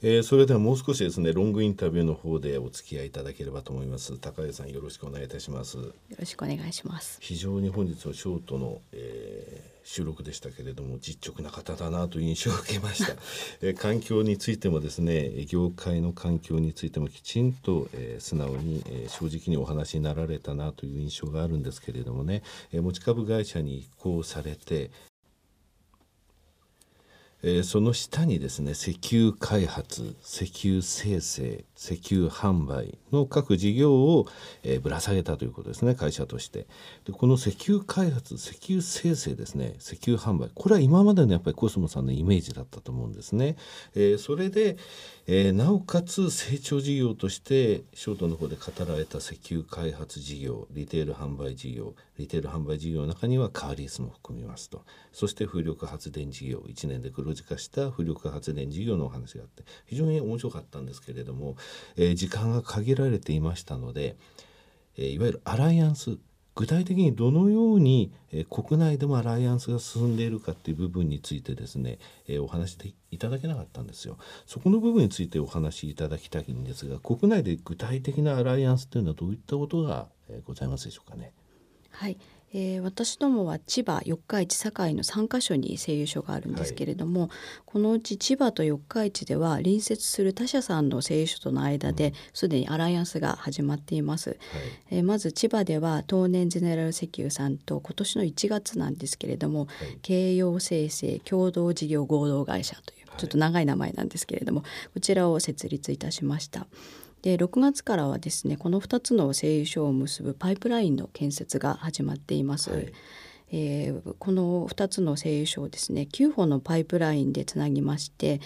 えー、それではもう少しですねロングインタビューの方でお付き合いいただければと思います。高谷さんよろしくお願いいたします。よろしくお願いします。非常に本日のショートの、えー、収録でしたけれども実直な方だなという印象を受けました、えー、環境についてもですね業界の環境についてもきちんと、えー、素直に、えー、正直にお話になられたなという印象があるんですけれどもね、えー、持ち株会社に移行されてえー、その下にですね石油開発石油生成石油販売の各事業を、えー、ぶら下げたということですね会社として。でこの石油開発石油生成ですね石油販売。これは今までのやっぱりコスモさんのイメージだったと思うんですね、えー、それで、えー、なおかつ成長事業としてショートの方で語られた石油開発事業リテール販売事業リテール販売事業の中にはカーリースも含みますと。そして風力発電事業1年で黒字化した風力発電事業のお話があって非常に面白かったんですけれどもえー、時間が限られていましたので、えー、いわゆるアライアンス具体的にどのように、えー、国内でもアライアンスが進んでいるかっていう部分についてですね、えー、お話しいただけなかったんですよ。そこの部分についてお話しいただきたいんですが国内で具体的なアライアンスというのはどういったことが、えー、ございますでしょうかね？はい、えー、私どもは千葉四日市堺の3カ所に製油所があるんですけれども、はい、このうち千葉と四日市では隣接する他社さんの製油所との間ですで、にアライアンスが始まっています、はい、えー、まず千葉では東年ゼネラル石油さんと今年の1月なんですけれども、はい、京葉生成共同事業合同会社というちょっと長い名前なんですけれどもこちらを設立いたしました。で6月からはですねこの2つの製油所を結ぶパイプラインの建設が始まっています。はい、えー、この2つの製油所をですね9本のパイプラインでつなぎまして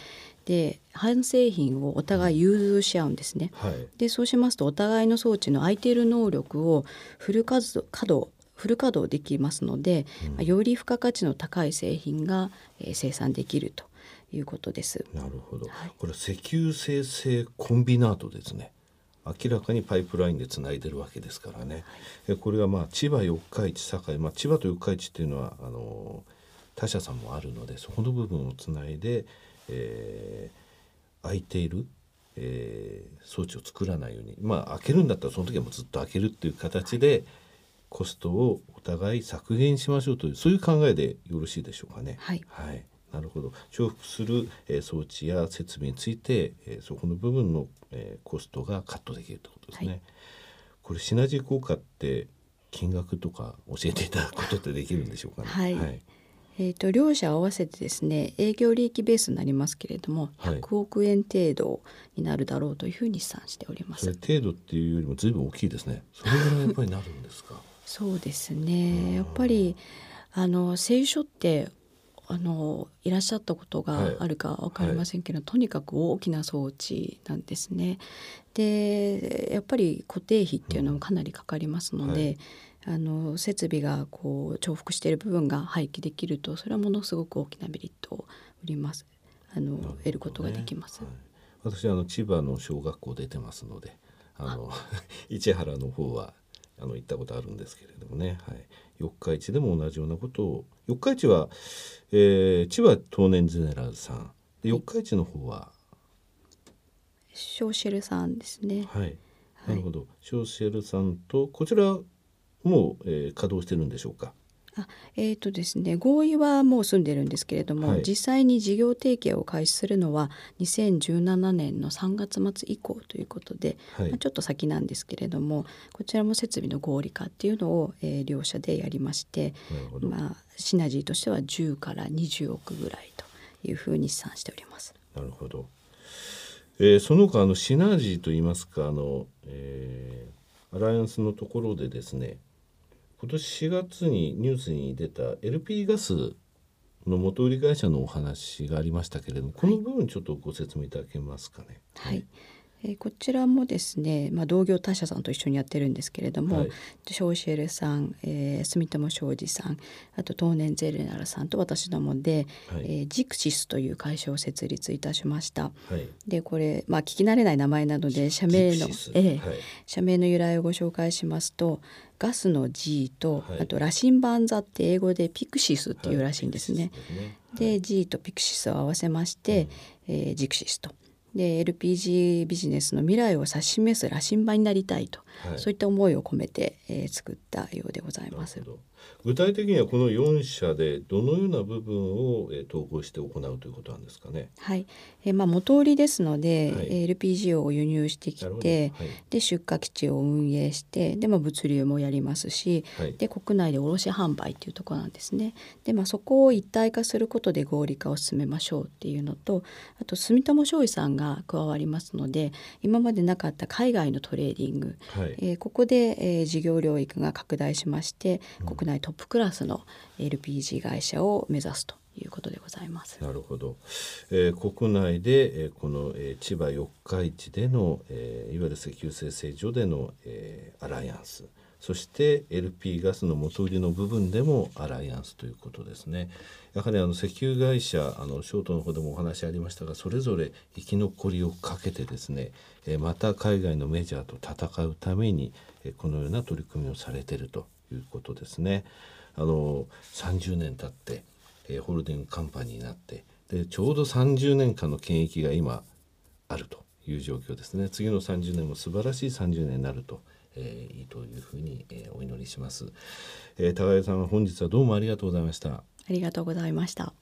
で半製品をお互い融通し合うんですね。はい、でそうしますとお互いの装置の空いている能力をフル稼働フル稼働できますので、うん、より付加価値の高い製品が、えー、生産できるということです。なるほど。はい、これ石油生成コンビナートですね。明らかにパイプラインでつないでるわけですからね。はい、これがまあ千葉四日市堺、まあ、千葉と四日市っていうのはあの他社さんもあるのでそこの部分をつないで、えー、空いている、えー、装置を作らないようにまあ開けるんだったらその時はもうずっと開けるっていう形で、コストをお互い削減しましょうというそういう考えでよろしいでしょうかね。はい、はいなるほど重複する、えー、装置や設備について、えー、そこの部分の、えー、コストがカットできるということですね。はい、これシナジー効果って金額とか教えていただくことってできるんでしょうかね？はい、はいえーと、両者合わせてですね営業利益ベースになりますけれども100億円程度になるだろうというふうに試算しております。はい、程度っていうよりもずいぶん大きいですね。それぐらいやっぱりなるんですか？そうですね。やっぱりあの聖書ってあのいらっしゃったことがあるか分かりませんけど、はい、とにかく大きな装置なんですね。でやっぱり固定費っていうのもかなりかかりますので、うんはい、あの設備がこう重複している部分が廃棄できるとそれはものすごく大きなメリットを売ります。あの、ね、得ることができます。はい、私あの千葉の小学校出てますのであの 市原の方はあの行ったことあるんですけれどもね、はい、四日市でも同じようなことを。四日市は、えー、千葉東年ゼネラルさん。で四日市の方は？ショーシェルさんですね。はい、なるほど、ショーシェルさんとこちらも、えー、稼働してるんでしょうか？あえーとですね、合意はもう済んでるんですけれども、はい、実際に事業提携を開始するのは2017年の3月末以降ということで、はい、まあ、ちょっと先なんですけれどもこちらも設備の合理化っていうのを、えー、両社でやりまして、まあ、シナジーとしては10から20億ぐらいというふうに試算しております。なるほど、えー、その他あのシナジーといいますかあの、えー、アライアンスのところでですね今年4月にニュースに出た LP ガスの元売り会社のお話がありましたけれども、この部分ちょっとご説明いただけますかね。はい、はいえー、こちらもですね、まあ、同業他社さんと一緒にやってるんですけれども、はい、ショーシェルさん、えー、住友商事さんあと東年ゼレナルさんと私どもで、はい、えー、ジクシスという会社を設立いたしました。はい、でこれ、まあ、聞き慣れない名前なので社名の、えー社名の由来をご紹介しますとガスの G と、あと羅針盤座って英語でピクシスっていうらしいんですね。で G とピクシスを合わせまして、うん、えー、ジクシスと。で LPG ビジネスの未来を指し示す羅針盤になりたいと、はい、そういった思いを込めて、えー、作ったようでございます。具体的にはこの4社でどのような部分を、えー、統合して行うということなんですかね？はい、えー、まあ元売りですので、はい、LPG を輸入してきて、はい、で出荷基地を運営してでも物流もやりますし、はい、で国内で卸販売っていうところなんですね。でまあそこを一体化することで合理化を進めましょうっていうのとあと住友商事さんが加わりますので今までなかった海外のトレーディング、はい、えー、ここで、えー、事業領域が拡大しまして、国内トップクラスの LPG 会社を目指すということでございます。なるほど。えー、国内で、えー、この、えー、千葉四日市での、えー、いわゆる石油精製所での、えー、アライアンス。そして LP ガスの元売りの部分でもアライアンスということですね。やはりあの石油会社あのショートの方でもお話ありましたがそれぞれ生き残りをかけてですねまた海外のメジャーと戦うためにこのような取り組みをされているということですね。あの30年経ってえホールディングカンパニーになってでちょうど30年間の権益が今あるという状況ですね。次の30年も素晴らしい30年になるとえー、いいというふうに、えー、お祈りします、えー、高井さん本日はどうもありがとうございました。ありがとうございました。